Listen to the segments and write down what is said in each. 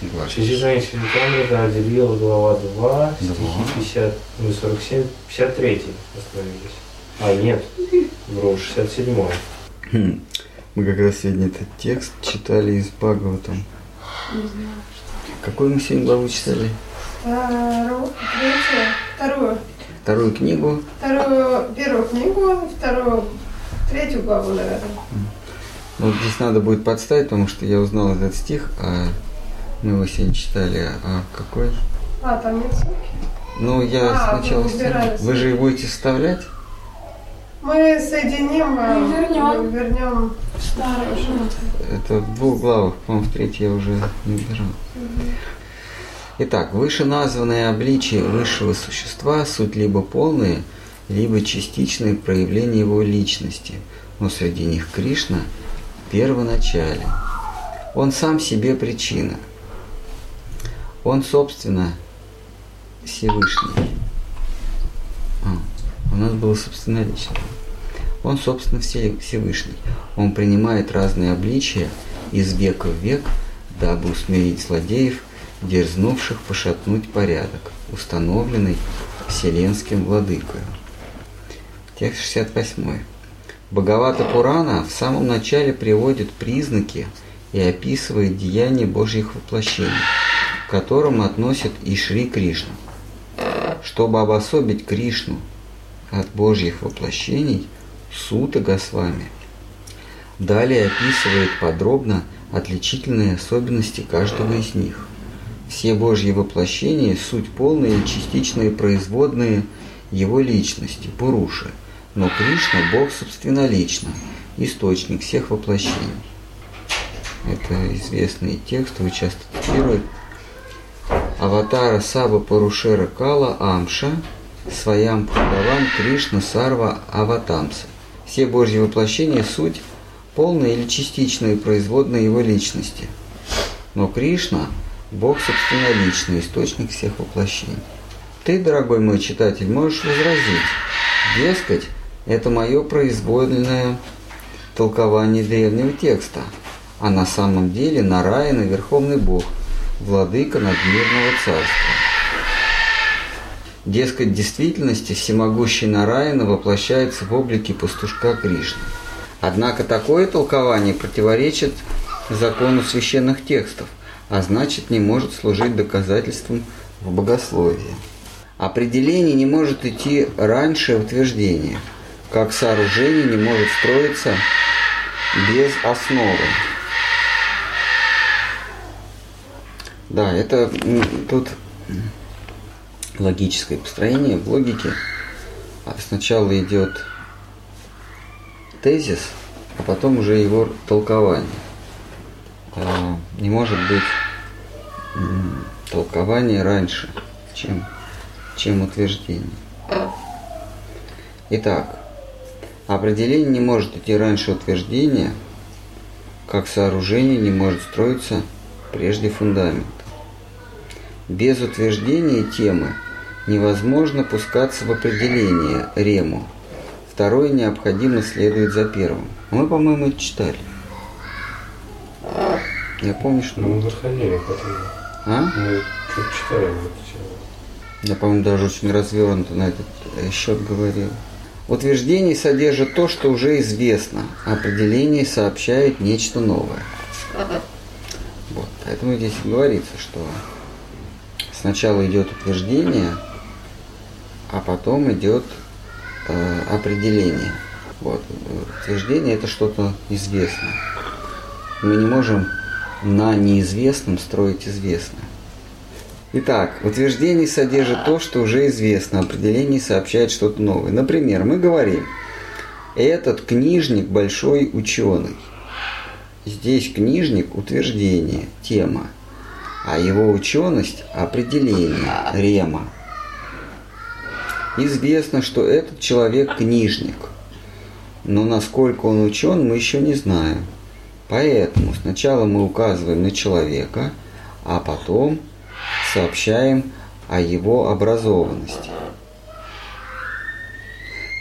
Глава. Шизизна Чаритамрита отделил глава 2, Два. стихи 50, ну, 47, 53 остановились. А, нет, вру, 67 Хм. Мы как раз сегодня этот текст читали из Бхагаватам. Какую мы сегодня главу читали? Вторую, вторую, Вторую книгу. вторую, первую книгу, вторую, третью главу, наверное. Ну, вот здесь надо будет подставить, потому что я узнал этот стих, а мы его сегодня читали. А какой? А, там нет ссылки? Ну, я А, сначала... вы убирали Вы же и будете вставлять? Мы соединим, а, Мы вернем. вернем. Старый уже. Это в двух главах, по-моему, в третьей я уже не убирал. Итак, вышеназванные обличия высшего существа суть либо полные, либо частичные проявления его личности, но среди них Кришна в первоначале. Он сам себе причина. Он, собственно, Всевышний. А, у нас было собственнолично. Он, собственно, все- Всевышний. Он принимает разные обличия из века в век, дабы усмирить злодеев, дерзнувших пошатнуть порядок, установленный вселенским владыкою. Текст 68. Бхагавата Пурана в самом начале приводит признаки и описывает деяния Божьих воплощений, к которым относят и Шри Кришну. Чтобы обособить Кришну от Божьих воплощений, Сута Госвами далее описывает подробно отличительные особенности каждого из них. Все Божьи воплощения – суть полные и частичные производные Его личности, Пуруши, но Кришна – Бог собственнолично, источник всех воплощений. Это известный текст, его часто цитируют. Аватара Саба Парушера Кала Амша Своям Бхагаван Кришна Сарва Аватамса. Все Божьи воплощения – суть полные или частичные производные его личности. Но Кришна – Бог собственноличный, источник всех воплощений. Ты, дорогой мой читатель, можешь возразить, дескать, это мое произвольное толкование древнего текста, а на самом деле Нараяна – Верховный Бог, владыка надмирного царства. Дескать, в действительности всемогущий Нараяна воплощается в облике пастушка Кришны. Однако такое толкование противоречит закону священных текстов, а значит не может служить доказательством в богословии. Определение не может идти раньше утверждения, как сооружение не может строиться без основы. Да, это тут логическое построение в логике. А Сначала идет тезис, а потом уже его толкование. А, Не может быть толкование раньше, чем, чем утверждение. Итак, определение не может идти раньше утверждения, как сооружение не может строиться прежде фундамента. Без утверждения темы невозможно пускаться в определение рему. Второе необходимо следует за первым. Мы, по-моему, это читали. Я помню, что... Мы к этому. А? Мы что-то читали. Я, по-моему, даже очень развернуто на этот э, счет говорил. Утверждение содержит то, что уже известно. Определение сообщает нечто новое. Вот. Поэтому здесь говорится, что сначала идет утверждение, а потом идет э, определение. Вот. Утверждение это что-то известное. Мы не можем на неизвестном строить известное. Итак, утверждение содержит то, что уже известно, определение сообщает что-то новое. Например, мы говорим, этот книжник большой ученый. Здесь книжник – утверждение, тема, а его ученость – определение, рема. Известно, что этот человек книжник, но насколько он учен, мы еще не знаем. Поэтому сначала мы указываем на человека, а потом сообщаем о его образованности.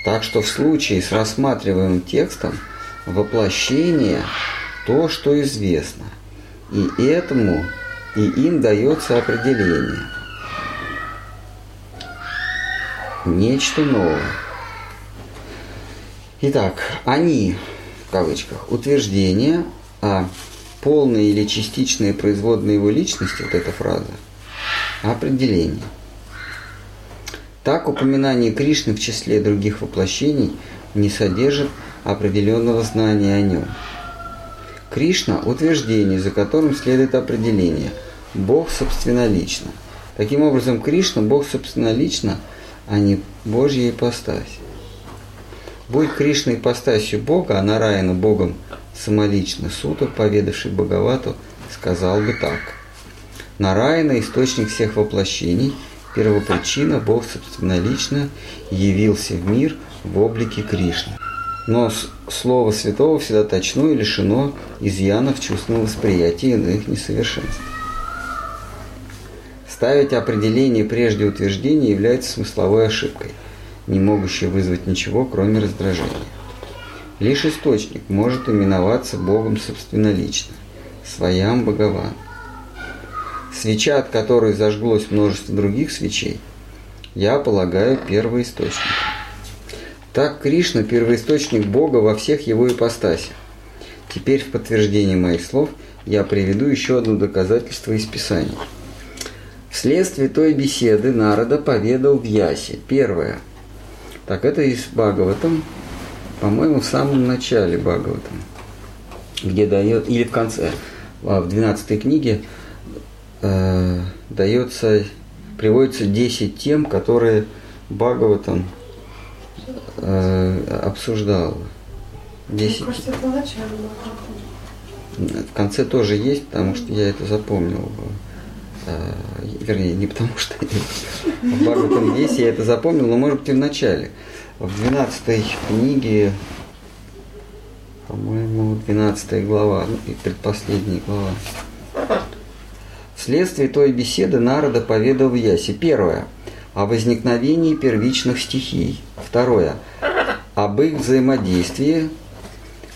Так что в случае с рассматриваемым текстом воплощение – то, что известно. И этому и им дается определение. Нечто новое. Итак, они, в кавычках, утверждение о полной или частичной производной его личности, вот эта фраза, определение. Так упоминание Кришны в числе других воплощений не содержит определенного знания о нем. Кришна – утверждение, за которым следует определение – Бог собственнолично. Таким образом, Кришна – Бог собственнолично, а не Божья ипостась. Будь Кришна ипостасью Бога, а Нараяна Богом самолично, Сута, поведавший Бхагавату, сказал бы так. Нараяна – источник всех воплощений, первопричина, Бог собственнолично явился в мир в облике Кришны. Но слово святого всегда точно и лишено изъянов чувственного восприятия и иных несовершенств. Ставить определение прежде утверждения является смысловой ошибкой, не могущей вызвать ничего, кроме раздражения. Лишь источник может именоваться Богом собственнолично, своям Богован. Свеча, от которой зажглось множество других свечей, я полагаю первоисточником. Так Кришна – первоисточник Бога во всех его ипостасях. Теперь в подтверждение моих слов я приведу еще одно доказательство из Писания. Вследствие той беседы Народа поведал в Ясе. Первое. Так это из Бхагаватам, по-моему, в самом начале Бхагаватам, где дает, или в конце, а, в 12 книге э, дается, приводится 10 тем, которые Бхагаватам э, обсуждал. 10. Мне кажется, это начало. В конце тоже есть, потому что я это запомнил. Э, вернее, не потому что в Бхагаватам есть, я это запомнил, но может быть и в начале. В 12 книге, по-моему, 12 глава, ну и предпоследняя глава. Вследствие той беседы Народа поведал в Ясе. Первое. О возникновении первичных стихий. Второе. Об их взаимодействии,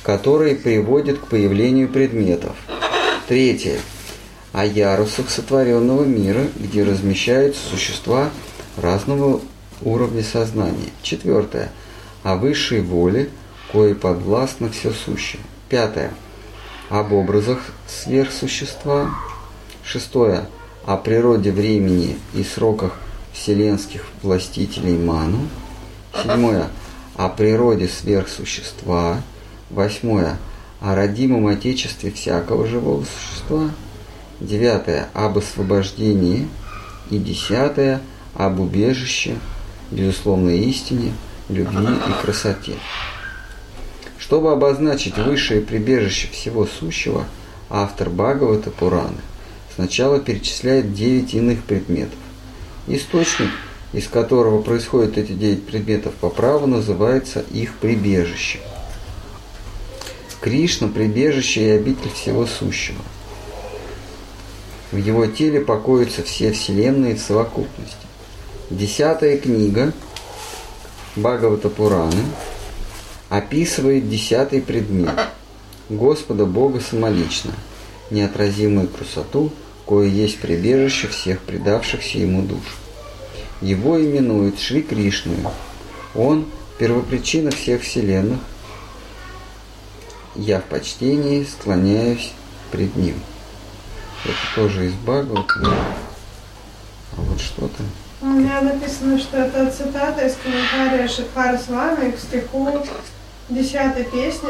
которые приводят к появлению предметов. Третье. О ярусах сотворенного мира, где размещаются существа разного уровня сознания. Четвертое. О высшей воле, кое подвластно все сущее. Пятое. Об образах сверхсущества. Шестое. О природе времени и сроках вселенских властителей Ману. Седьмое. О природе сверхсущества. Восьмое. О родимом отечестве всякого живого существа. Девятое. Об освобождении. И десятое. Об убежище, безусловной истине, любви и красоте. Чтобы обозначить высшее прибежище всего сущего, автор Бхагавата Пураны сначала перечисляет девять иных предметов. Источник, из которого происходят эти девять предметов по праву, называется их прибежище. Кришна – прибежище и обитель всего сущего. В его теле покоятся все вселенные в совокупности. Десятая книга Бхагавата Пураны описывает десятый предмет Господа Бога самолично, неотразимую красоту, кое есть прибежище всех предавшихся Ему душ. Его именуют Шри Кришной. Он – первопричина всех вселенных. Я в почтении склоняюсь пред Ним. Это тоже из Бхагавата. А вот что-то. У меня написано, что это цитата из комментария Шидхара с вами к стиху 10 песни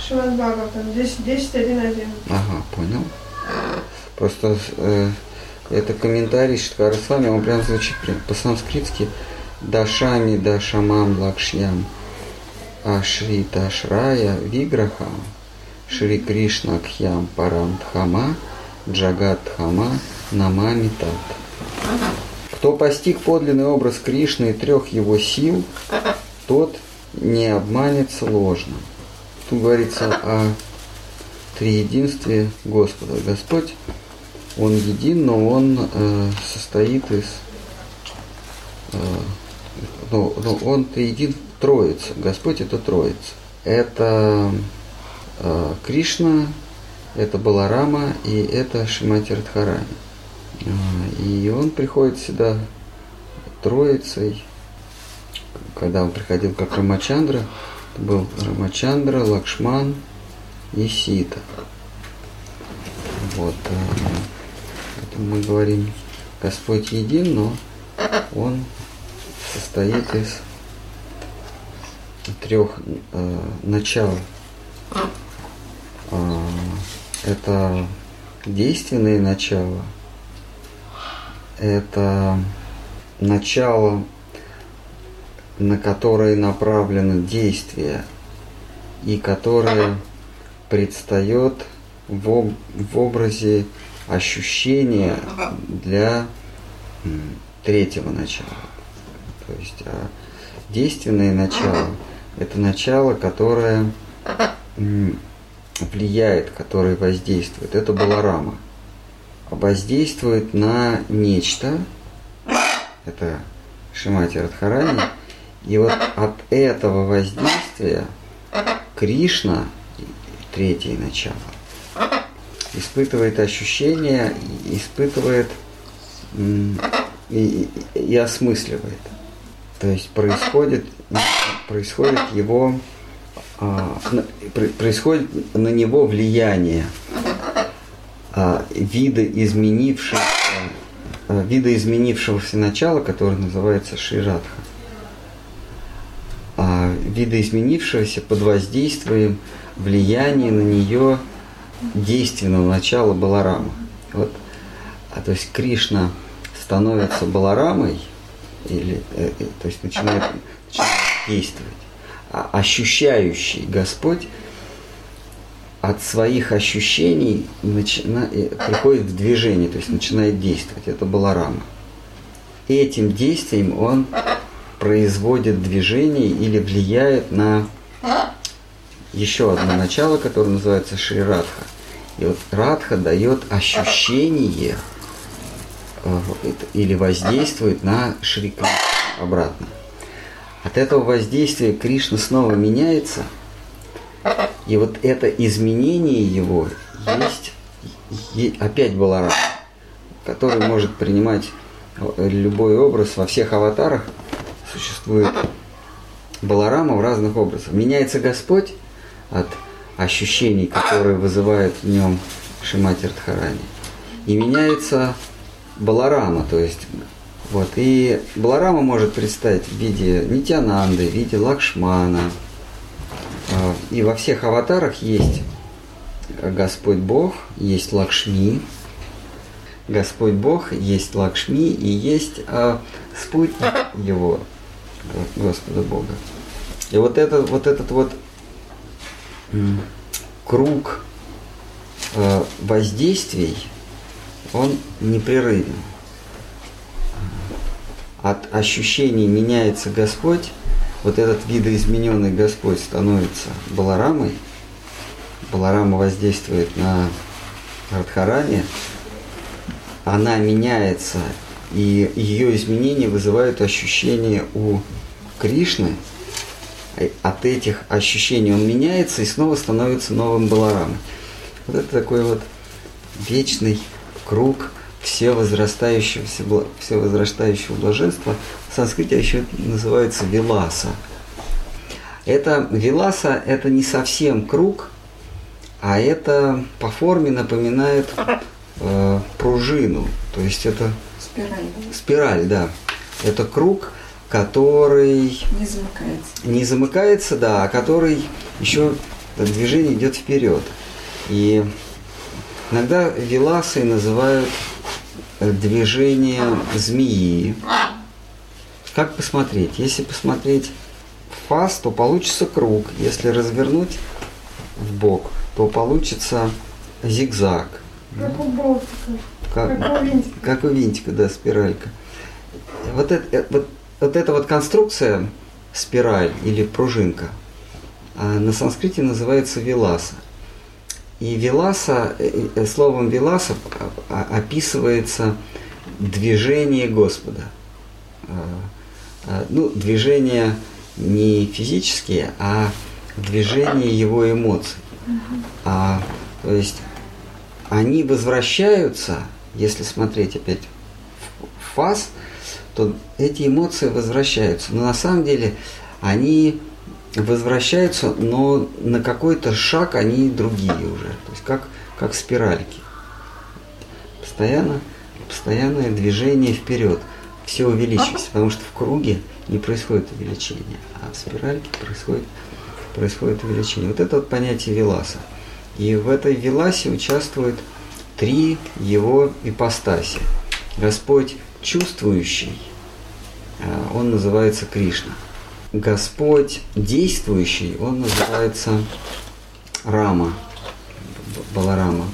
Шиван Бхагаватам 10.1.1. Ага, понял. Просто э, это комментарий Шиткара с вами, он прям звучит по-санскритски. Дашами дашамам лакшьям ашри дашрая виграхам Шри Кришна кхьям парамдхама джагатхама намами тат. Кто постиг подлинный образ Кришны и трех его сил, тот не обманется ложно. Тут говорится о триединстве Господа. Господь, Он един, но Он э, состоит из... Э, но, но Он триедин Троица. Господь это Троица. Это э, Кришна, это Баларама и это Шимати Радхарани. А, И он приходит сюда троицей. Когда он приходил как Рамачандра, это был Рамачандра, Лакшман и Сита. Вот. Поэтому мы говорим, Господь един, но Он состоит из трех э, начал. А, это действенные начала, это начало, на которое направлено действие и которое предстает в, об- в образе ощущения для третьего начала. То есть а, действенное начало – это начало, которое влияет, которое воздействует. Это Баларама. Воздействует на нечто, это Шимати Радхарани, и вот от этого воздействия Кришна, третье начало, испытывает ощущения, испытывает и, и- осмысливает. То есть происходит, происходит его а, происходит на него влияние а, вида изменившегося, вида изменившегося начала, которое называется Ширадха. Вида изменившегося под воздействием влияния на нее действенного начала Баларама. Вот, а, то есть Кришна становится Баларамой, или, э, э, то есть начинает, начинает действовать. А ощущающий Господь от своих ощущений начина- э, приходит в движение, то есть начинает действовать. Это Баларама. Этим действием он производит движение или влияет на еще одно начало, которое называется Шри Радха. И вот Радха дает ощущение э, или воздействует на Шри Кришну обратно. От этого воздействия Кришна снова меняется, и вот это изменение его есть опять Баларам, который может принимать э, любой образ во всех аватарах. Существует Баларама в разных образах. Меняется Господь от ощущений, которые вызывает в нем Шимати Радхарани. И меняется Баларама, то есть вот. И Баларама может предстать в виде Нитянанды, в виде Лакшмана. А, И во всех аватарах есть Господь Бог, есть Лакшми. Господь Бог, есть Лакшми и есть а, спутник его, Господа Бога. И вот этот вот, этот вот круг э, воздействий, он непрерывен. От ощущений меняется Господь, вот этот видоизмененный Господь становится Баларамой, Баларама воздействует на Радхарани, она меняется, и ее изменения вызывают ощущение у Кришны. И От этих ощущений он меняется и снова становится новым Баларамой. Вот это такой вот вечный круг все возрастающегося, бла- все возрастающего блаженства. В санскрите еще называется виласа. Это виласа – это не совсем круг, а это по форме напоминает э, пружину. То есть это Спираль спираль, да. Это круг, который не замыкается. не замыкается, да, а который еще движение идет вперед. И иногда виласы называют э, движение змеи. Как посмотреть? Если посмотреть в фас, то получится круг. Если развернуть в бок, то получится зигзаг. Как у болтика, Как, как у винтика. как у винтика, да, спиралька. Вот, это, э, вот, вот эта вот конструкция, спираль или пружинка, а, на санскрите называется виласа. И виласа, э, э, словом виласа а- а- описывается движение Господа. Ну, движение не физические, а движение его эмоций. А, то есть они возвращаются если смотреть опять в фаз, то эти эмоции возвращаются. Но на самом деле они возвращаются, но на какой-то шаг они другие уже. То есть как, как спиральки. Постоянно, постоянное движение вперед. Все увеличивается, потому что в круге не происходит увеличение, а в спиральке происходит, происходит увеличение. Вот это вот понятие Веласа. И в этой Веласе участвуют три его ипостаси. Господь чувствующий, а, он называется Кришна. Господь действующий, он называется Рама, Баларама.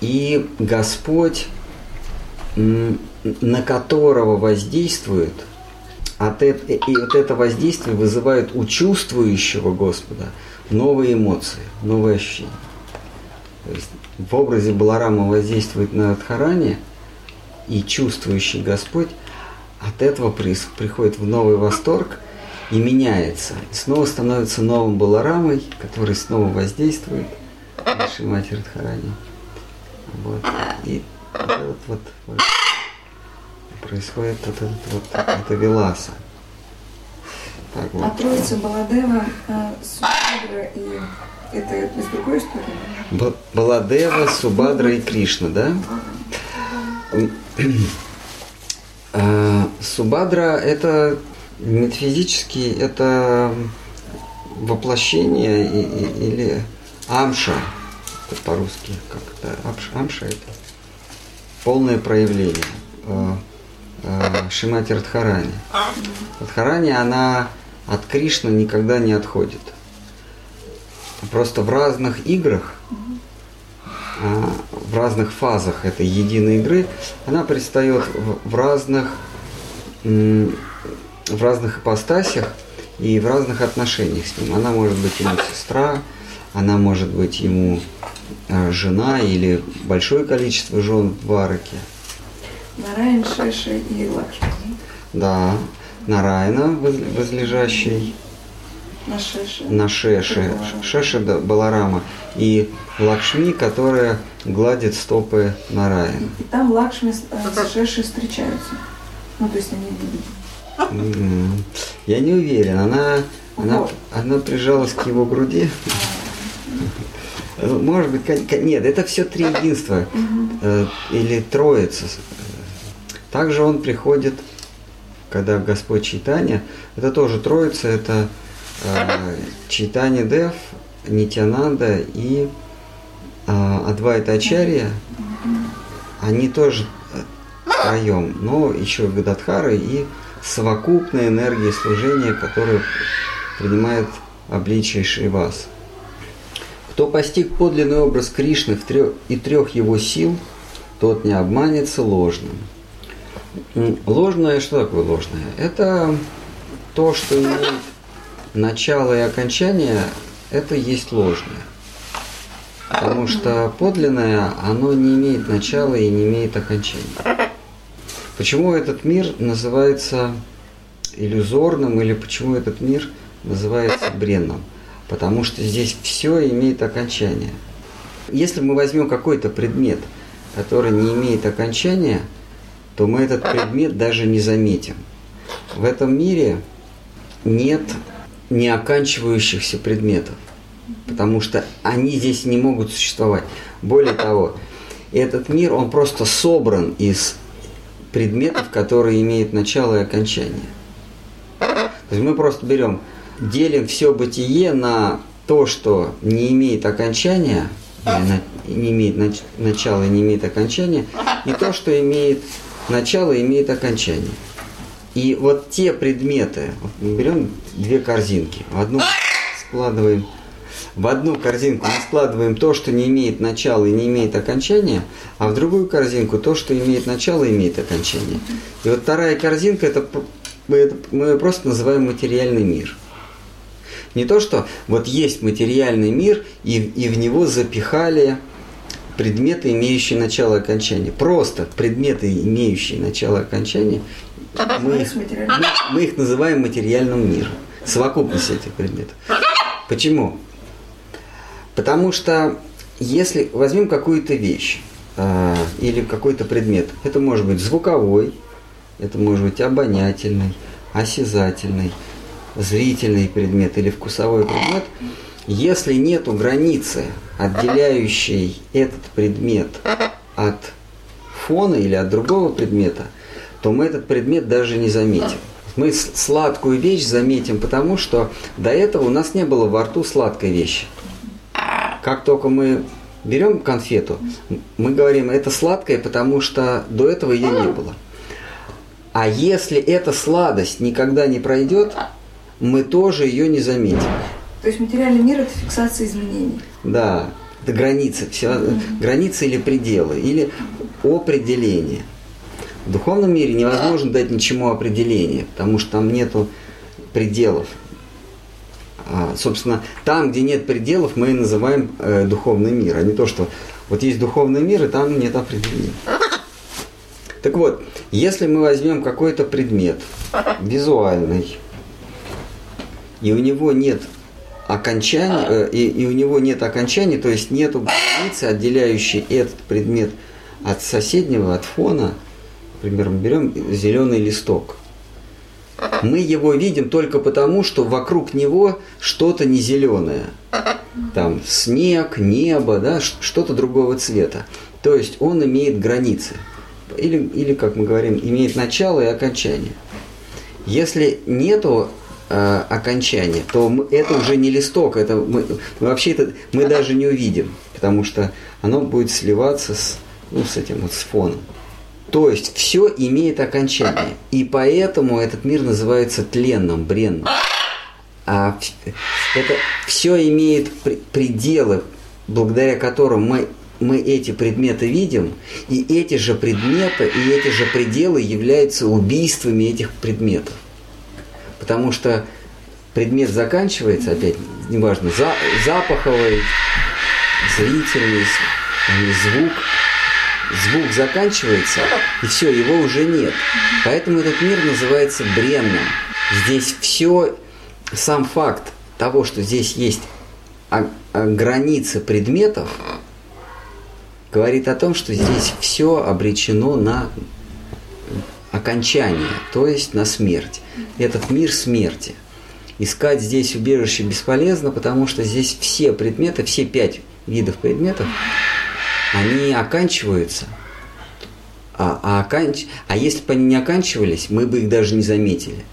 И Господь, на которого воздействует, от это, и вот это воздействие вызывает у чувствующего Господа новые эмоции, новые ощущения. То есть в образе Баларама воздействует на Адхаране, и чувствующий Господь от этого приходит в новый восторг и меняется. И снова становится новым Баларамой, который снова воздействует на Шимати Радхарани. Вот. И вот, вот, вот происходит вот этот вот, это Виласа. Так, вот. А троица Баладева, э, Субхадра и это из другой истории? Баладева, Субадра и Кришна, да? А, Субадра – это метафизически, это воплощение или амша, это по-русски, как это, амша – это полное проявление а, а, Шимати Радхарани. Радхарани, она от Кришны никогда не отходит. Просто в разных играх а, в разных фазах этой единой игры, она предстает в разных, в разных ипостасях и в разных отношениях с ним. Она может быть ему сестра, она может быть ему а, жена или большое количество жен в Вараке. Нараян, Шеши и Лакшми. Да, Нарайна, возлежащий на Шеше. На Шеше. Шеше Баларама. И Лакшми, которая гладит стопы Нараяна. И там Лакшми с э, Шешей встречаются. Ну, то есть они видят. Я не уверен. Она, она, она прижалась к его груди. Может быть, нет, это все три единства э, или троица. Также он приходит, когда Господь Читания, это тоже троица, это Читани Дев, Нитянанда и э, Адвайта Ачарья, они тоже втроем, но еще Гададхары и совокупная энергия служения, которая принимает обличие Шривас. Кто постиг подлинный образ Кришны и трех его сил, тот не обманется ложным. Ложное, что такое ложное? Это то, что имеет начало и окончание – это есть ложное. Потому что подлинное, оно не имеет начала и не имеет окончания. Почему этот мир называется иллюзорным или почему этот мир называется бренным? Потому что здесь все имеет окончание. Если мы возьмем какой-то предмет, который не имеет окончания, то мы этот предмет даже не заметим. В этом мире нет не оканчивающихся предметов, потому что они здесь не могут существовать. Более того, этот мир, он просто собран из предметов, которые имеют начало и окончание. То есть мы просто берем, делим все бытие на то, что не имеет окончания, не имеет начала и не имеет окончания, и то, что имеет начало и имеет окончание. И вот те предметы, вот берем две корзинки, в одну складываем, в одну корзинку мы складываем то, что не имеет начала и не имеет окончания, а в другую корзинку то, что имеет начало и имеет окончание. И вот вторая корзинка, это мы, это, мы ее просто называем материальный мир. Не то, что вот есть материальный мир, и, и в него запихали предметы, имеющие начало и окончание. Просто предметы, имеющие начало и окончание, мы их, мы, мы их называем материальным миром. Совокупность этих предметов. Почему? Потому что если возьмем какую-то вещь, э, или какой-то предмет. Это может быть звуковой, это может быть обонятельный, осязательный, зрительный предмет или вкусовой предмет. Если нет границы, отделяющей этот предмет от фона или от другого предмета, то мы этот предмет даже не заметим. Мы сладкую вещь заметим, потому что до этого у нас не было во рту сладкой вещи. Как только мы берем конфету, мы говорим, это сладкое, потому что до этого ее не было. А если эта сладость никогда не пройдет, мы тоже ее не заметим. То есть материальный мир – это фиксация изменений. Да, это границы, все, mm-hmm. границы или пределы, или определение. В духовном мире невозможно дать ничему определение, потому что там нету пределов. А, собственно, там, где нет пределов, мы и называем э, духовный мир, а не то, что вот есть духовный мир, и там нет определения. Так вот, если мы возьмем какой-то предмет визуальный, и у него нет окончания, э, и, и у него нет окончания, то есть нет границы, отделяющей этот предмет от соседнего, от фона, например, мы берем зеленый листок. Мы его видим только потому, что вокруг него что-то не зеленое. Там снег, небо, да, что-то другого цвета. То есть он имеет границы. Или, или, как мы говорим, имеет начало и окончание. Если нету э, окончания, то мы, это уже не листок, это мы, вообще это мы даже не увидим, потому что оно будет сливаться с, ну, с этим вот с фоном. То есть все имеет окончание. И поэтому этот мир называется тленным, бренным. А это все имеет пределы, благодаря которым мы, мы эти предметы видим, и эти же предметы, и эти же пределы являются убийствами этих предметов. Потому что предмет заканчивается, опять, неважно, за, запаховый, зрительный, звук, звук заканчивается, и все, его уже нет. Поэтому этот мир называется бренным. Здесь все, сам факт того, что здесь есть границы предметов, говорит о том, что здесь все обречено на окончание, то есть на смерть. Этот мир смерти. Искать здесь убежище бесполезно, потому что здесь все предметы, все пять видов предметов они оканчиваются. А, а, оканч... а если бы они не оканчивались, мы бы их даже не заметили.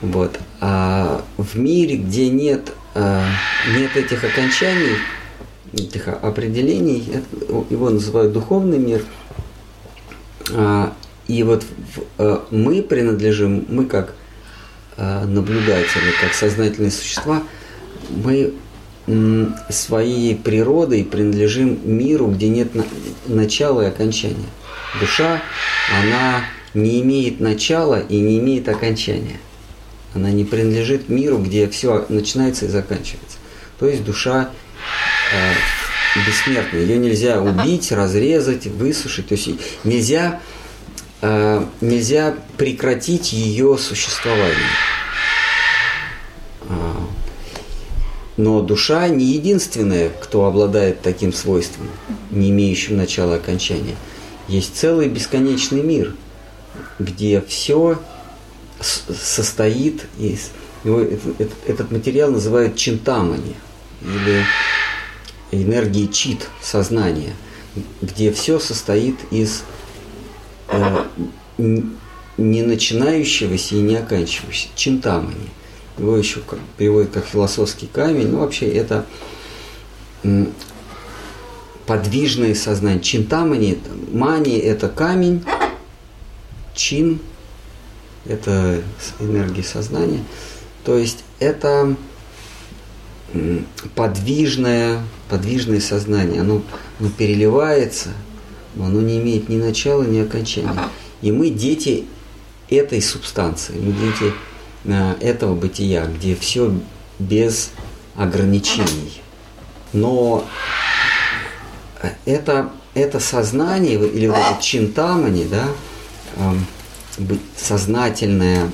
Вот. А в мире, где нет, а, нет этих окончаний, этих определений, его называют духовный мир. А, и вот мы принадлежим, мы как наблюдатели, как сознательные существа, мы своей природой принадлежим миру, где нет начала и окончания. Душа, она не имеет начала и не имеет окончания. Она не принадлежит миру, где все начинается и заканчивается. То есть душа э, бессмертная. Ее нельзя убить, разрезать, высушить. То есть нельзя, э, нельзя прекратить ее существование. Но душа не единственная, кто обладает таким свойством, не имеющим начала и окончания. Есть целый бесконечный мир, где все состоит из... Этот материал называют чинтамани, или энергии чит, сознания, где все состоит из э, не начинающегося и не оканчивающегося, чинтамани его еще как, переводят как философский камень, ну вообще это подвижное сознание. Чинтамани, мани – это камень, чин – это энергия сознания. То есть это подвижное, подвижное сознание, оно, оно переливается, но оно не имеет ни начала, ни окончания. И мы дети этой субстанции, мы дети этого бытия, где все без ограничений. Но это, это сознание, или вот это чинтамани, да, эм, сознательная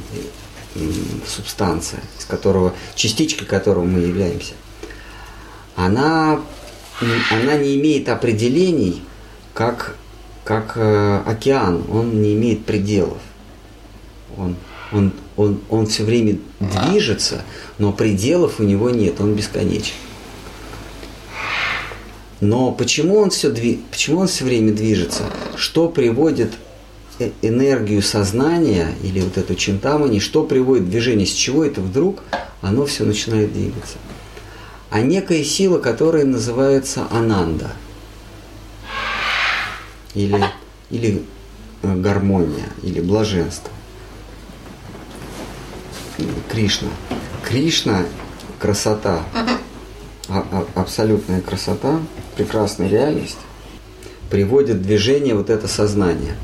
субстанция, из которого, частичкой которого мы являемся, она она не имеет определений, как, как э, океан, он не имеет пределов. Он, он, он, он все время движется, но пределов у него нет, он бесконечен. Но почему он все, дви... почему он все время движется? Что приводит э, энергию сознания или вот эту чинтамани, что приводит в движение, с чего это вдруг оно все начинает двигаться? А некая сила, которая называется ананда или, или э, гармония, или блаженство. Кришна. Кришна – красота, а, а, абсолютная красота, прекрасная реальность, приводит в движение вот это сознание.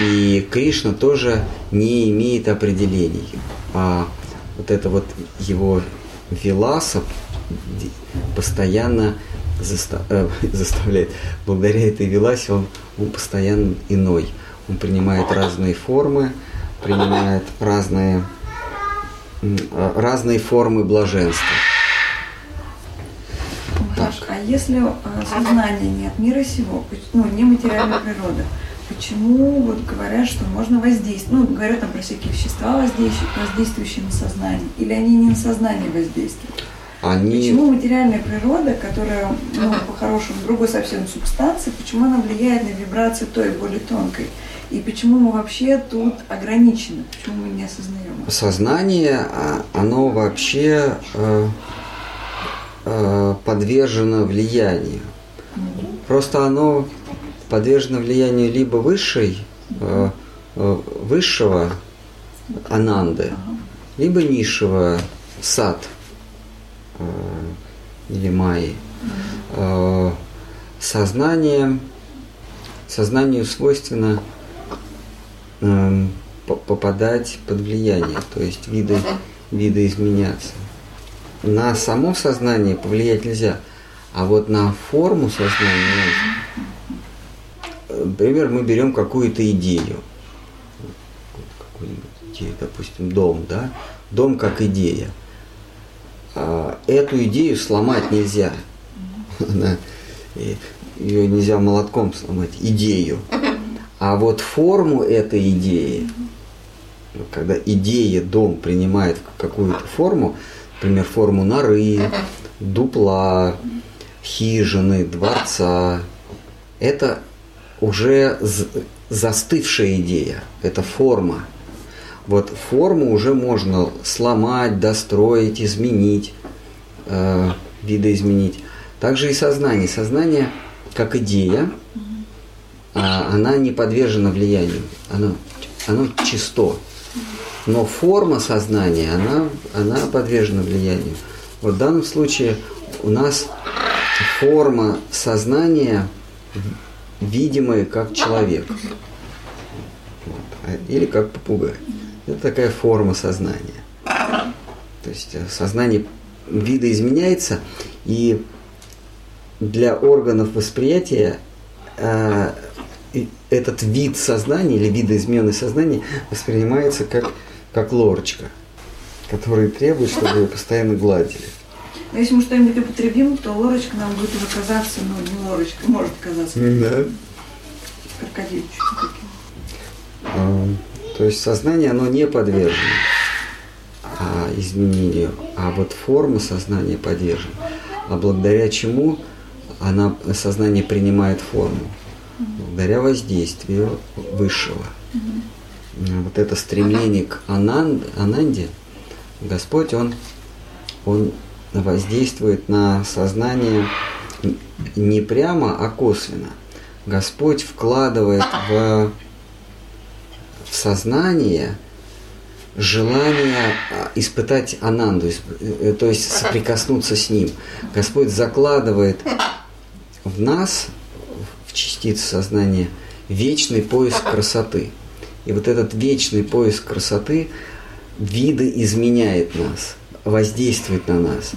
И Кришна тоже не имеет определений. А вот это вот его Виласа постоянно заста, э, заставляет, благодаря этой Виласе он, он постоянно иной. Он принимает разные формы, принимает разные, разные формы блаженства. Так. А если э, сознание не от мира сего, ну, не материальной природы, почему вот говорят, что можно воздействовать, ну, говорят там про всякие вещества, воздействующие, воздействующие на сознание, или они не на сознание воздействуют? Они... Почему материальная природа, которая, ну, по-хорошему, другой совсем субстанции, почему она влияет на вибрации той более тонкой? И почему мы вообще тут ограничены? Почему мы не осознаем? Сознание, а, оно вообще э, э, подвержено влиянию. Mm-hmm. Просто оно подвержено влиянию либо высшей, э, э, высшего ананды, либо низшего сад э, или майи. Сознание, сознанию свойственно попадать под влияние, то есть виды, виды изменяться. На само сознание повлиять нельзя, а вот на форму сознания Например, мы берем какую-то идею. Какую-нибудь идею, допустим, дом, да? Дом как идея. А эту идею сломать нельзя. Она, ее нельзя молотком сломать, идею. А вот форму этой идеи, когда идея, дом принимает какую-то форму, например, форму норы, дупла, хижины, дворца, это уже застывшая идея, это форма. Вот форму уже можно сломать, достроить, изменить, э, видоизменить. Также и сознание. Сознание как идея, она не подвержена влиянию, оно, оно чисто. Но форма сознания, она, она подвержена влиянию. Вот в данном случае у нас форма сознания видимое как человек. Вот. Или как попугай. Это такая форма сознания. То есть э, сознание вида изменяется, и для органов восприятия э, этот вид сознания или видоизмененное сознание воспринимается как, как лорочка, который требует, чтобы ее постоянно гладили. Но если мы что-нибудь употребим, то лорочка нам будет уже казаться, ну, не лорочка, может казаться. Да. Крокодильчик таким. А, то есть сознание, оно не подвержено а, изменению, а вот форма сознания подвержена. А благодаря чему она, сознание принимает форму? Благодаря воздействию высшего. Вот это стремление к ананд, ананде, Господь, Он, Он воздействует на сознание не прямо, а косвенно. Господь вкладывает в, в сознание желание а, испытать ананду, э, то есть соприкоснуться с ним. Господь закладывает в нас, в частицы сознания, вечный поиск красоты. И вот этот вечный поиск красоты виды изменяет нас – воздействует на нас.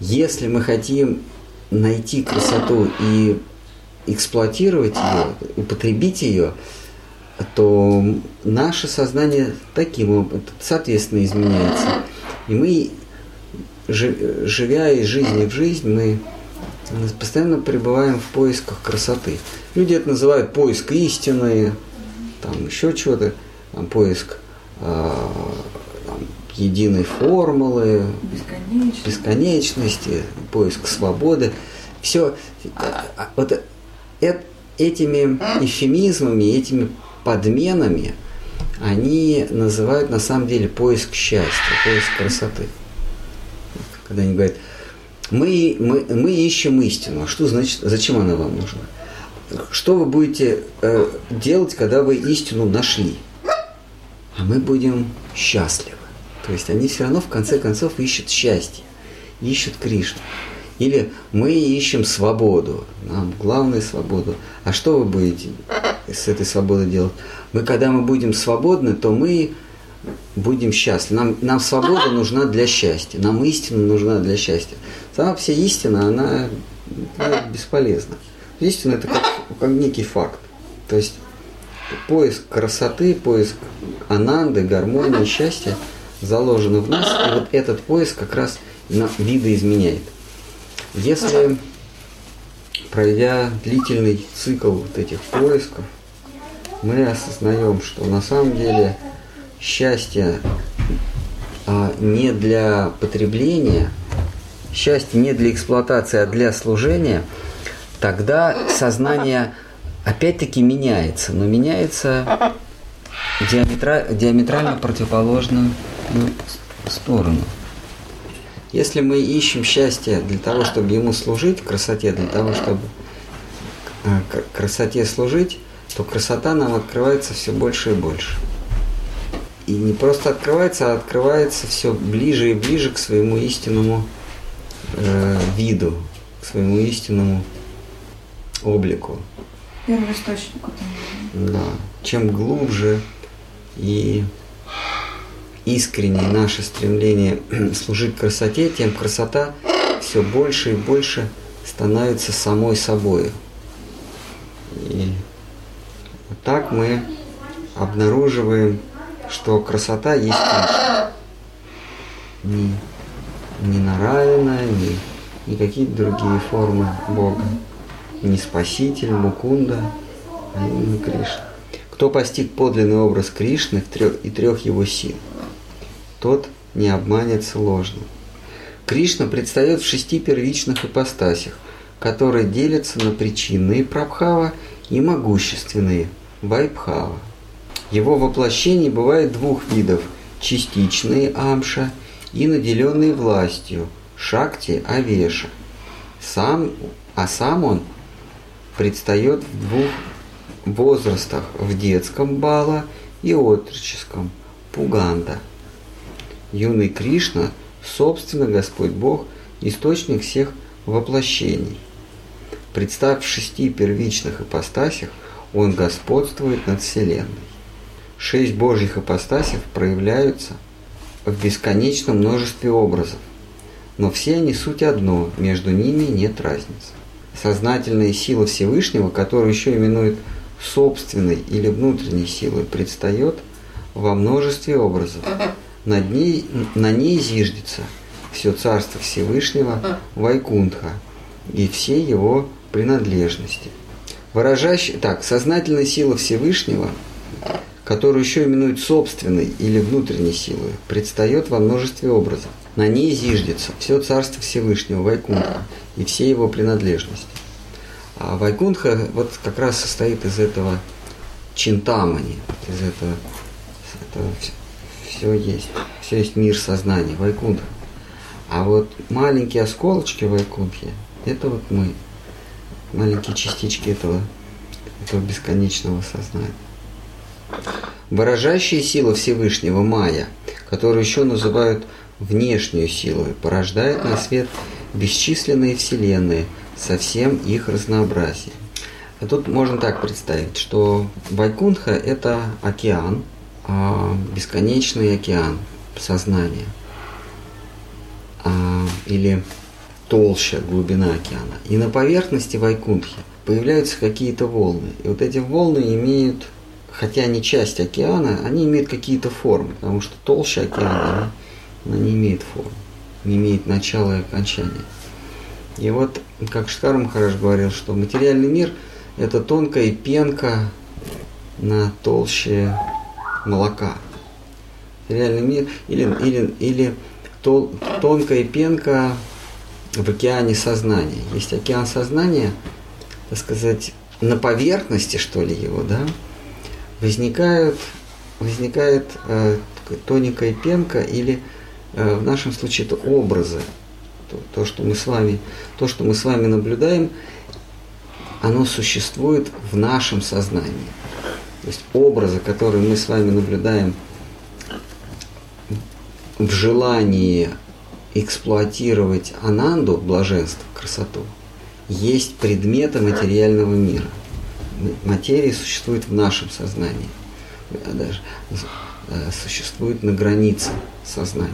Если мы хотим найти красоту и эксплуатировать ее, употребить ее, то наше сознание таким образом, соответственно, изменяется. И мы, живя из жизни в жизнь, мы Мы постоянно пребываем в поисках красоты. Люди это называют поиск истины, там еще чего-то, там, поиск э, там, единой формулы, Бесконечно. бесконечности, поиск свободы. Все вот э, этими эфемизмами, этими подменами они называют на самом деле поиск счастья, поиск красоты. Когда они говорят, мы, мы, мы ищем истину. А что значит, зачем она вам нужна? Что вы будете э, делать, когда вы истину нашли? А мы будем счастливы. То есть они все равно в конце концов ищут счастье, ищут Кришну. Или мы ищем свободу, нам главное свободу. А что вы будете с этой свободой делать? Мы, когда мы будем свободны, то мы будем счастливы. Нам, нам свобода нужна для счастья, нам истина нужна для счастья. Сама вся истина, она, она бесполезна. Истина это как, как некий факт. То есть поиск красоты, поиск ананды, гармонии, счастья заложено в нас, и вот этот поиск как раз видоизменяет. Если, пройдя длительный цикл вот этих поисков, мы осознаем, что на самом деле счастье а, не для потребления, счастье не для эксплуатации, а для служения, тогда сознание опять-таки меняется, но меняется диаметра, диаметрально противоположную сторону. Если мы ищем счастье для того, чтобы ему служить, красоте, для того, чтобы а, красоте служить, то красота нам открывается все больше и больше. И не просто открывается, а открывается все ближе и ближе к своему истинному э, виду, к своему истинному облику. Первоисточнику. Да. Чем глубже и искреннее наше стремление служить красоте, тем красота все больше и больше становится самой собой. И вот так мы обнаруживаем, что красота есть Кришна. Не, не Нараяна, не, не какие-то другие формы Бога. Не Спаситель, Мукунда, а именно Кришна. Кто постиг подлинный образ Кришны и трех его сил – тот не обманется ложно. Кришна предстает в шести первичных ипостасях, которые делятся на причинные прабхава и могущественные вайбхава. Его воплощение бывает двух видов – частичные амша и наделенные властью – шакти авеша. Сам, а сам он предстает в двух возрастах – в детском бала и отроческом – пуганда – юный Кришна, собственно Господь Бог, источник всех воплощений. Представ в шести первичных ипостасях, Он господствует над Вселенной. Шесть Божьих ипостасев проявляются в бесконечном множестве образов, но все они суть одно, между ними нет разницы. Сознательная сила Всевышнего, которую еще именуют собственной или внутренней силой, предстает во множестве образов, над ней, на ней зиждется все царство Всевышнего Вайкунтха и все его принадлежности. Выражающий, так, сознательная сила Всевышнего, которую еще именуют собственной или внутренней силой, предстает во множестве образов. На ней зиждется все царство Всевышнего Вайкунтха и все его принадлежности. А Вайкунтха вот как раз состоит из этого чинтамани, из этого, этого все есть. Все есть мир сознания, Вайкунтха. А вот маленькие осколочки Вайкунтхи, это вот мы. Маленькие частички этого, этого бесконечного сознания. Выражающая сила Всевышнего Майя, которую еще называют внешнюю силой, порождает на свет бесчисленные вселенные со всем их разнообразием. А тут можно так представить, что Вайкунтха – это океан, а, бесконечный океан сознания а, или толща, глубина океана. И на поверхности Вайкунтхи появляются какие-то волны. И вот эти волны имеют, хотя они часть океана, они имеют какие-то формы, потому что толща океана, она, она не имеет формы, не имеет начала и окончания. И вот, как Штар Махараш говорил, что материальный мир – это тонкая пенка на толще молока. Материальный мир или, или, или тол, тонкая пенка в океане сознания. Есть океан сознания, так сказать, на поверхности, что ли, его, да, возникают, возникает э, тоненькая пенка или э, в нашем случае это образы. То, то, что мы с вами, то, что мы с вами наблюдаем, оно существует в нашем сознании. То есть образы, которые мы с вами наблюдаем в желании эксплуатировать ананду, блаженство, красоту, есть предметы материального мира. Материя существует в нашем сознании. Даже э, существует на границе сознания.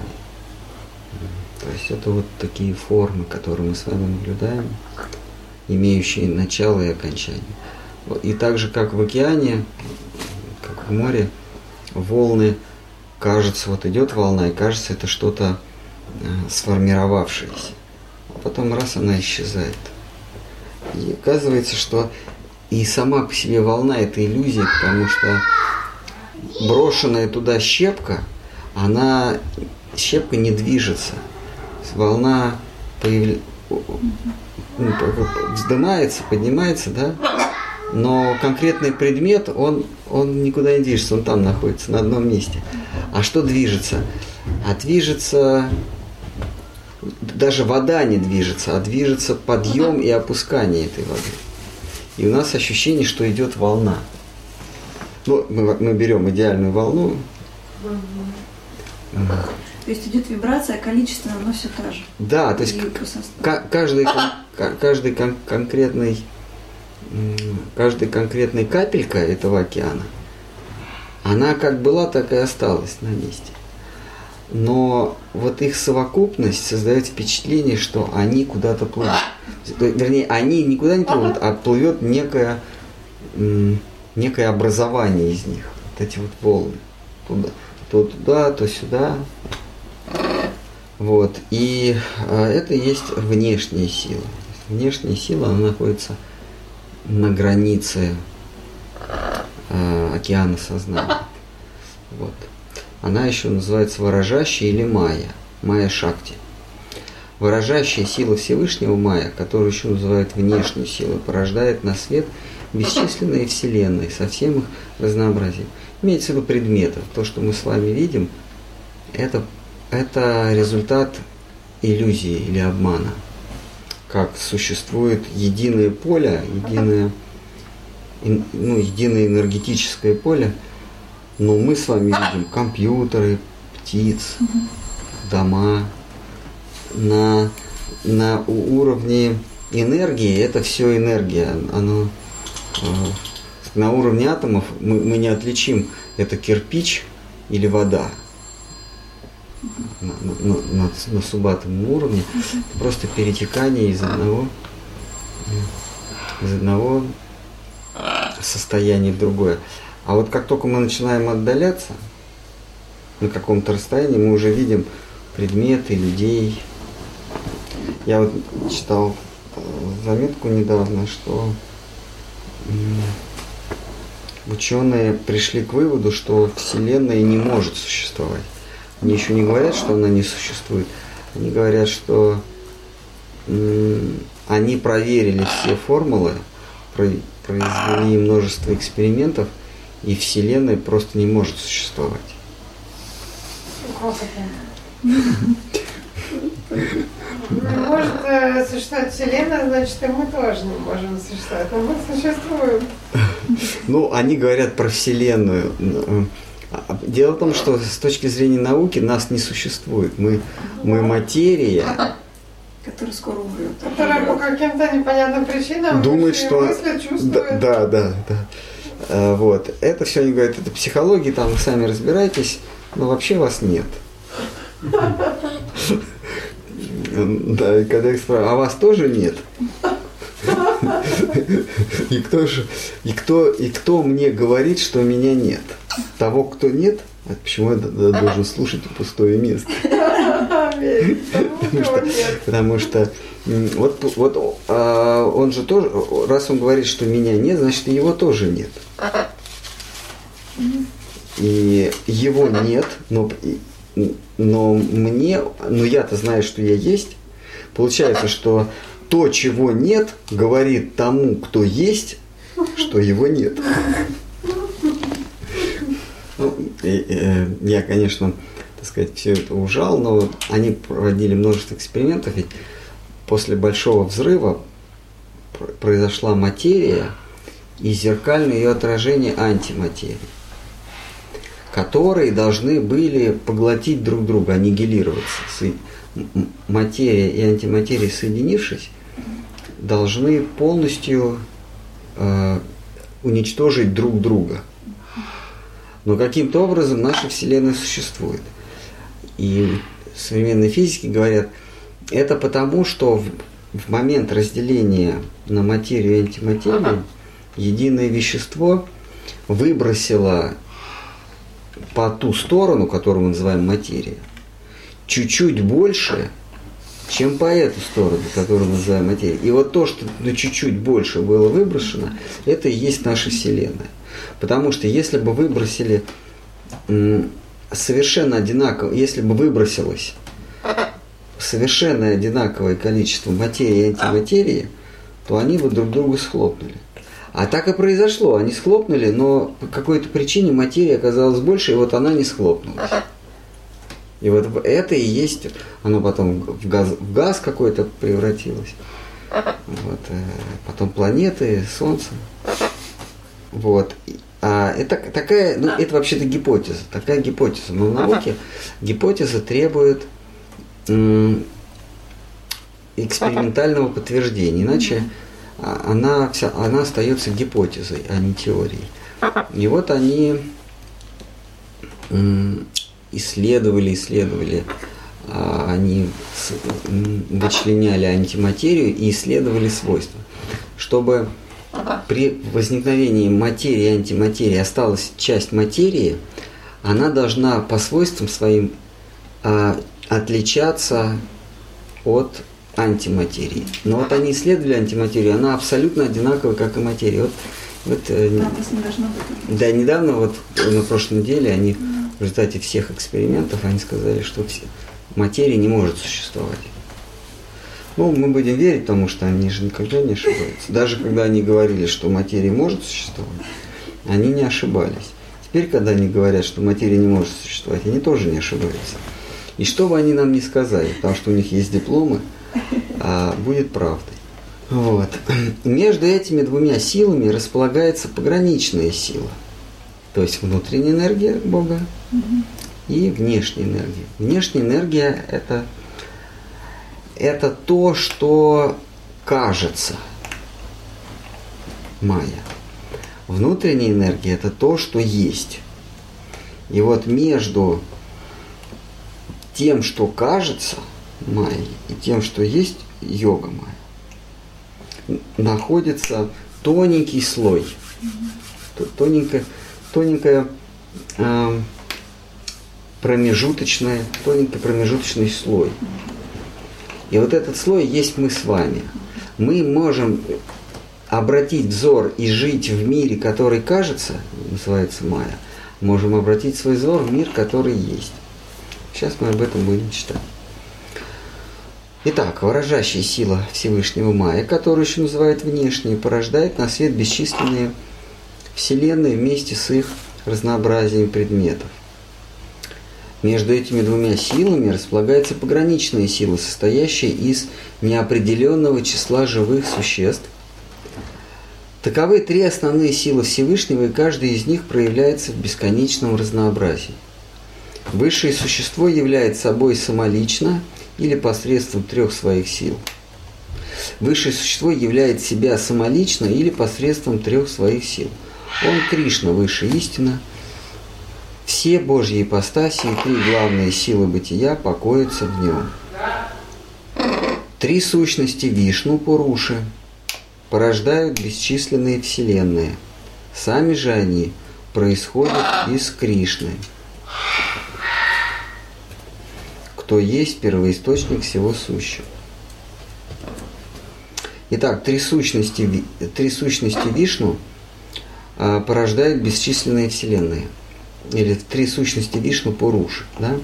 То есть это вот такие формы, которые мы с вами наблюдаем, имеющие начало и окончание. И так же, как в океане, как в море, волны, кажется, вот идет волна, и кажется, это что-то э, сформировавшееся. А потом раз она исчезает. И оказывается, что и сама по себе волна это иллюзия, потому что брошенная туда щепка, она щепка не движется. Волна появля... ну, вздымается, поднимается, да, но конкретный предмет, он, он никуда не движется, он там находится, на одном месте. А что движется? А движется, даже вода не движется, а движется подъем и опускание этой воды. И у нас ощущение, что идет волна. Ну, мы, мы берем идеальную волну. То есть идет вибрация, а количество, оно все то же. Да, то есть каждый, каждый кон конкретный каждая конкретная капелька этого океана, она как была, так и осталась на месте. Но вот их совокупность создает впечатление, что они куда-то плывут. Вернее, они никуда не плывут, а плывет некое, некое образование из них. Вот эти вот волны. Туда, то туда, то сюда. Вот. И а, это есть внешняя сила. Внешняя сила, она находится на границе э, океана сознания. Вот. Она еще называется выражающая или майя, майя шакти. Выражающая сила Всевышнего майя, которую еще называют внешней силой, порождает на свет бесчисленные вселенные со всем их разнообразием. Имеется в виду предметов. То, что мы с вами видим, это, это результат иллюзии или обмана – как существует единое поле, единое, ну, единое энергетическое поле, но мы с вами видим компьютеры, птиц, дома. На, на уровне энергии это все энергия. Оно, э, на уровне атомов мы, мы не отличим, это кирпич или вода на, на, на, на субатомном уровне, это просто перетекание из одного, из одного состояния в другое. А вот как только мы начинаем отдаляться на каком-то расстоянии, мы уже видим предметы, людей. Я вот читал э, заметку недавно, что ученые пришли к выводу, что Вселенная не может существовать. Они еще не говорят, что она не существует. Они говорят, что они проверили все формулы, произвели множество экспериментов, и Вселенная просто не может существовать. может э, существовать Вселенная, значит, и мы тоже не можем существовать. Но мы существуем. Ну, они говорят про Вселенную. Дело в том, что с точки зрения науки нас не существует. Мы, мы материя. Которая скоро умрет. Которая по каким-то непонятным причинам думает, что... мысли, чувствует. Да, да, да. А, вот. Это все они говорят, это психология, там вы сами разбираетесь, но вообще вас нет. Да, и когда их спрашивают, а вас тоже нет? И кто же, и кто, и кто мне говорит, что меня нет? Того, кто нет, а почему я должен слушать пустое место? Потому что, потому что Вот, вот а, он же тоже, раз он говорит, что меня нет, значит и его тоже нет. И его нет, но, но мне, но я-то знаю, что я есть. Получается, что то, чего нет, говорит тому, кто есть, что его нет. Ну, э, я, конечно, так сказать, все это ужал, но они проводили множество экспериментов, ведь после большого взрыва пр- произошла материя и зеркальное ее отражение антиматерии, которые должны были поглотить друг друга, аннигилироваться. Материя и антиматерия, соединившись, должны полностью э, уничтожить друг друга. Но каким-то образом наша Вселенная существует. И современные физики говорят, это потому, что в, в момент разделения на материю и антиматерию единое вещество выбросило по ту сторону, которую мы называем материя, чуть-чуть больше, чем по эту сторону, которую мы называем материей. И вот то, что на чуть-чуть больше было выброшено, это и есть наша Вселенная. Потому что если бы выбросили совершенно одинаково, если бы выбросилось совершенно одинаковое количество материи и антиматерии, то они бы друг друга схлопнули. А так и произошло. Они схлопнули, но по какой-то причине материя оказалась больше, и вот она не схлопнулась. И вот это и есть, оно потом в газ, в газ какой-то превратилось. Вот, э, потом планеты, Солнце. Вот. А это такая, ну это вообще-то гипотеза, такая гипотеза. Но в науке гипотеза требует экспериментального подтверждения, иначе она, вся, она остается гипотезой, а не теорией. И вот они исследовали, исследовали, а, они вычленяли антиматерию и исследовали свойства, чтобы при возникновении материи и антиматерии осталась часть материи, она должна по свойствам своим а, отличаться от антиматерии. Но вот они исследовали антиматерию, она абсолютно одинаковая, как и материя. Вот, вот, э, Радость не должна быть. да, недавно, вот на прошлой неделе, они в результате всех экспериментов, они сказали, что все, материя не может существовать. Ну, мы будем верить, потому что они же никогда не ошибаются. Даже когда они говорили, что материя может существовать, они не ошибались. Теперь, когда они говорят, что материя не может существовать, они тоже не ошибаются. И что бы они нам ни сказали, потому что у них есть дипломы, а, будет правдой. Вот. Между этими двумя силами располагается пограничная сила. То есть внутренняя энергия Бога и внешняя энергия. Внешняя энергия это, это то, что кажется Майя. Внутренняя энергия это то, что есть. И вот между тем, что кажется Майей, и тем, что есть йога Майя, находится тоненький слой. Тоненькая, тоненькая эм, промежуточная, тоненький промежуточный слой. И вот этот слой есть мы с вами. Мы можем обратить взор и жить в мире, который кажется, называется Майя, можем обратить свой взор в мир, который есть. Сейчас мы об этом будем читать. Итак, выражающая сила Всевышнего Майя, которую еще называют внешней, порождает на свет бесчисленные вселенные вместе с их разнообразием предметов. Между этими двумя силами располагается пограничная сила, состоящая из неопределенного числа живых существ. Таковы три основные силы Всевышнего, и каждая из них проявляется в бесконечном разнообразии. Высшее существо является собой самолично или посредством трех своих сил. Высшее существо являет себя самолично или посредством трех своих сил. Он Кришна, высшая истина. Все Божьи ипостаси и три главные силы бытия покоятся в нем. Три сущности Вишну, Пуруши, порождают бесчисленные вселенные. Сами же они происходят из Кришны, кто есть первоисточник всего сущего. Итак, три сущности, три сущности Вишну а, порождают бесчисленные вселенные. Или три сущности Вишну Пуруши. Да?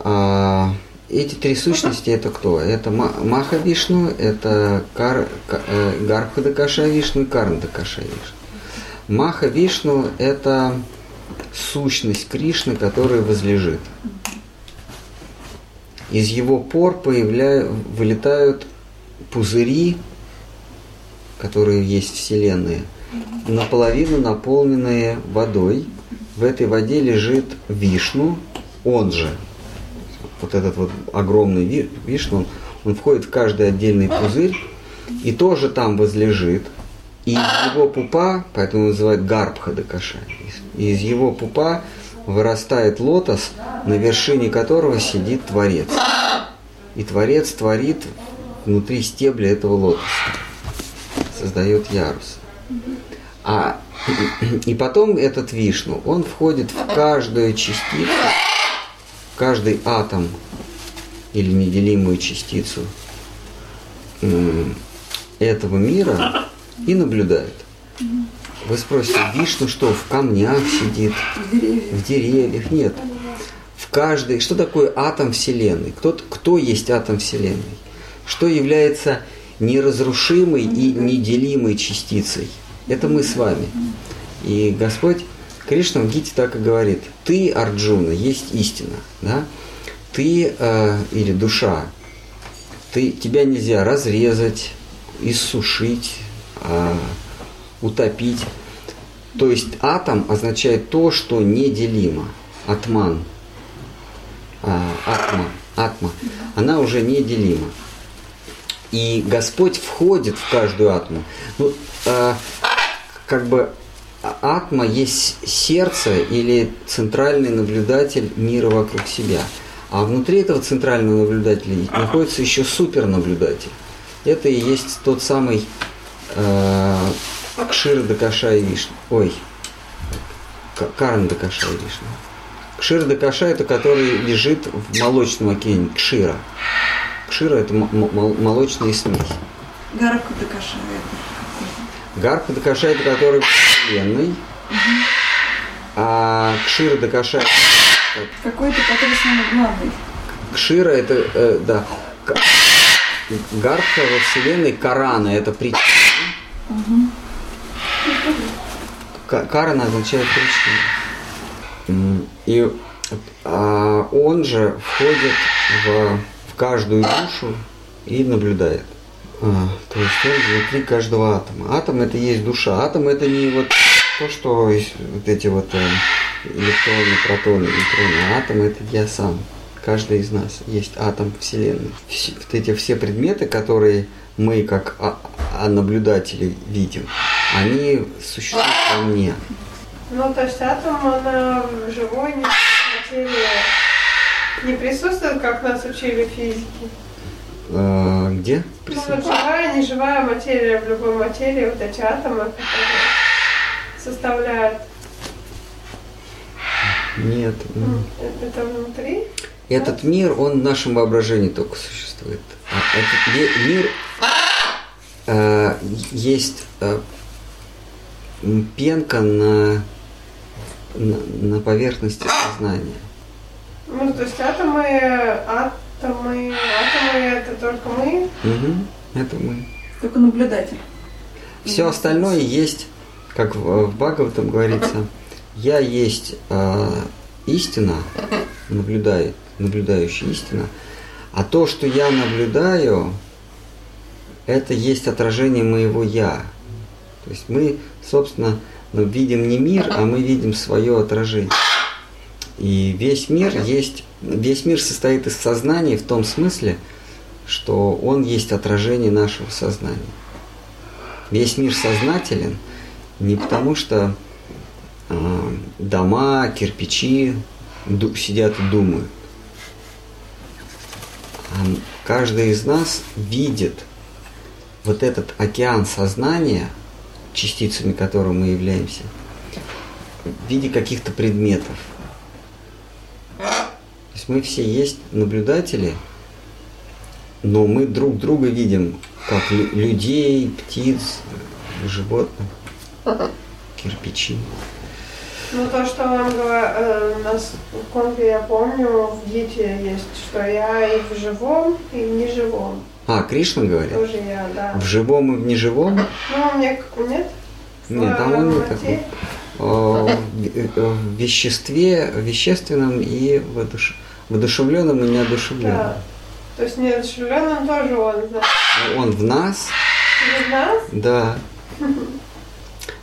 А, эти три сущности это кто? Это Ма- Маха Вишну, это Кар, Ка- э, Гарбхадакаша Вишну и Карндакаша Вишну. Маха Вишну это сущность Кришны, которая возлежит. Из его пор появля... вылетают пузыри, которые есть в Вселенной, наполовину наполненные водой. В этой воде лежит Вишну, он же, вот этот вот огромный ви- Вишну, он, он входит в каждый отдельный пузырь и тоже там возлежит. И из его пупа, поэтому называют Гарбхадакаша, и из его пупа вырастает лотос, на вершине которого сидит Творец. И Творец творит внутри стебля этого лотоса, создает ярус. А, и потом этот Вишну, он входит в каждую частицу, в каждый атом или неделимую частицу этого мира и наблюдает. Вы спросите, Вишну что, в камнях сидит, в деревьях? Нет. В каждой... Что такое атом Вселенной? Кто, кто есть атом Вселенной? Что является неразрушимой и неделимой частицей? Это мы с вами. И Господь Кришна в Гите так и говорит. Ты, Арджуна, есть истина. Да? Ты э, или душа. Ты, тебя нельзя разрезать, иссушить, а, утопить. То есть атом означает то, что неделимо. Атман. А, атма. Атма. Она уже неделима. И Господь входит в каждую атму. Ну, а, как бы а- атма есть сердце или центральный наблюдатель мира вокруг себя. А внутри этого центрального наблюдателя находится еще супернаблюдатель. Это и есть тот самый э, Кшира Дакаша и Вишну. Ой, Карн Дакаша и Кшира Дакаша это который лежит в молочном океане. Кшира. Кшира это молочная смесь. Гарабка Дакаша это Гарпа Дакаша это который Вселенной. А Кшира Дакаша какой-то, который самый главный. Кшира это, э, да, Гарпха во Вселенной, Карана это причина. Ка- Карана означает причина. И а, он же входит в, в каждую душу и наблюдает. А, то есть он внутри каждого атома. Атом это есть душа. Атом это не вот то, что вот эти вот э, электроны, протоны, нейтроны. Атом это я сам. Каждый из нас есть атом Вселенной. Все- вот эти все предметы, которые мы как а- а наблюдатели видим, они существуют во мне. Ну, то есть атом, она в живой не- материи не присутствует, как нас учили физики. Э, где? Ну, вот живая, неживая материя, в любой материи вот эти атомы, которые составляют, Нет. это внутри. Этот мир, он в нашем воображении только существует. А этот ми- мир э, есть э, пенка на, на, на поверхности сознания. Ну, то есть атомы, атомы, атомы это только мы. Мгм. Это мы. Только наблюдатель. Все остальное есть, как в, в Бхагаватам говорится, я есть э, истина, наблюдает, наблюдающая истина, а то, что я наблюдаю, это есть отражение моего я. То есть мы, собственно, ну, видим не мир, а мы видим свое отражение. И весь мир есть, весь мир состоит из сознания в том смысле, что он есть отражение нашего сознания. Весь мир сознателен не потому, что э, дома, кирпичи ду- сидят и думают. А каждый из нас видит вот этот океан сознания, частицами которого мы являемся, в виде каких-то предметов. То есть мы все есть наблюдатели, но мы друг друга видим как лю- людей, птиц, животных, кирпичи. Ну, то, что он говорит, у нас в конфе, я помню, в Гите есть, что я и в живом, и в неживом. А, Кришна говорит? Тоже я, да. В живом и в неживом? Ну, мне, нет? Нет, там он не такой. О, в- В веществе, в вещественном и в одуш- в одушевленном и неодушевленном. Да. То есть неодушевленным тоже он, да. Он в нас, Через нас? да.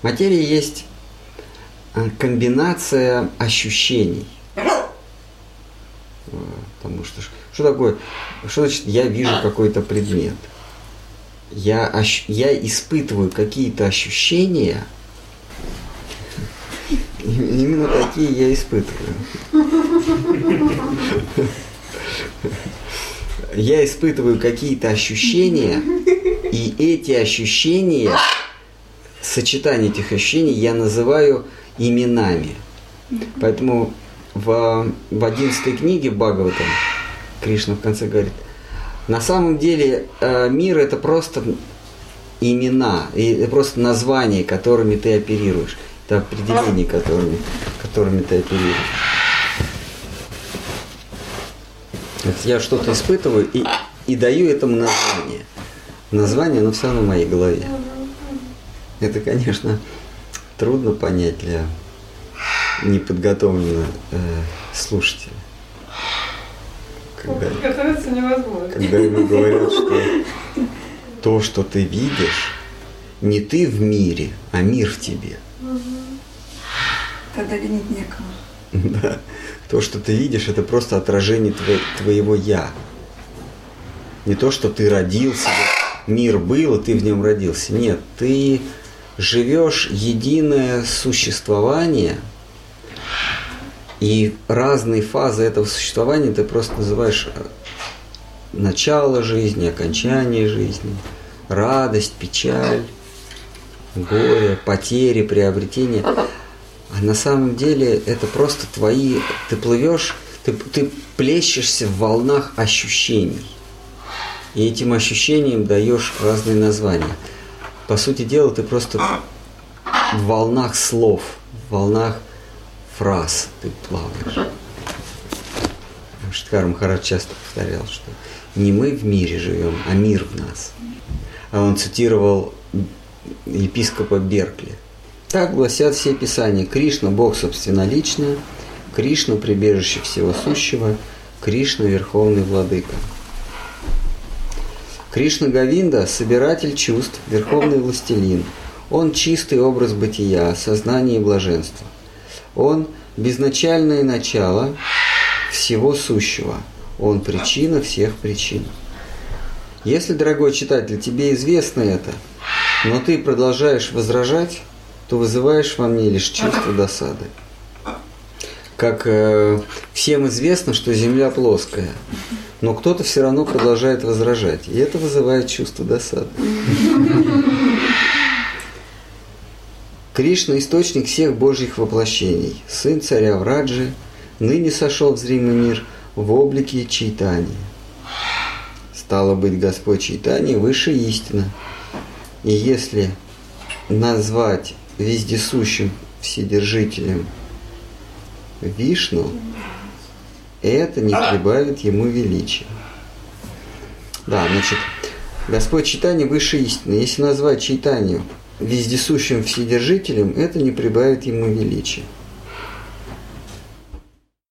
Материя есть э, комбинация ощущений. Э, Потому что что такое, что значит я вижу какой-то предмет? Я, ощ- я испытываю какие-то ощущения, именно такие я испытываю. Я испытываю какие-то ощущения, и эти ощущения, сочетание этих ощущений я называю именами. Поэтому в, в 11 книге Бхагаватам Кришна в конце говорит, на самом деле э, мир это просто имена, и просто названия, которыми ты оперируешь. Это определения, которыми, которыми ты оперируешь. Я что-то испытываю и, и даю этому название. Название, оно все равно в моей голове. Это, конечно, трудно понять для неподготовленного э, слушателя. Когда, Подготовиться невозможно. когда ему говорят, что то, что ты видишь, не ты в мире, а мир в тебе. Тогда винить некого. Да. То, что ты видишь, это просто отражение тво- твоего я. Не то, что ты родился, мир был, и ты в нем родился. Нет, ты живешь единое существование, и разные фазы этого существования ты просто называешь э, начало жизни, окончание жизни, радость, печаль, горе, потери, приобретение. А на самом деле это просто твои... Ты плывешь, ты, ты плещешься в волнах ощущений. И этим ощущениям даешь разные названия. По сути дела, ты просто в волнах слов, в волнах фраз ты плаваешь. Штхар Махарадж часто повторял, что не мы в мире живем, а мир в нас. А он цитировал епископа Беркли. Так гласят все писания. Кришна – Бог собственноличный, Кришна – прибежище всего сущего, Кришна – Верховный Владыка. Кришна Гавинда – собиратель чувств, Верховный Властелин. Он чистый образ бытия, сознания и блаженства. Он – безначальное начало всего сущего. Он – причина всех причин. Если, дорогой читатель, тебе известно это, но ты продолжаешь возражать, то вызываешь во мне лишь чувство досады. Как э, всем известно, что Земля плоская, но кто-то все равно продолжает возражать, и это вызывает чувство досады. Кришна – источник всех божьих воплощений, сын царя Враджи, ныне сошел в зримый мир в облике Чайтани. Стало быть, Господь Чайтани выше истина. И если назвать вездесущим вседержителем Вишну, это не прибавит ему величия. Да, значит, Господь Читание выше истины. Если назвать Читанию вездесущим вседержителем, это не прибавит ему величия.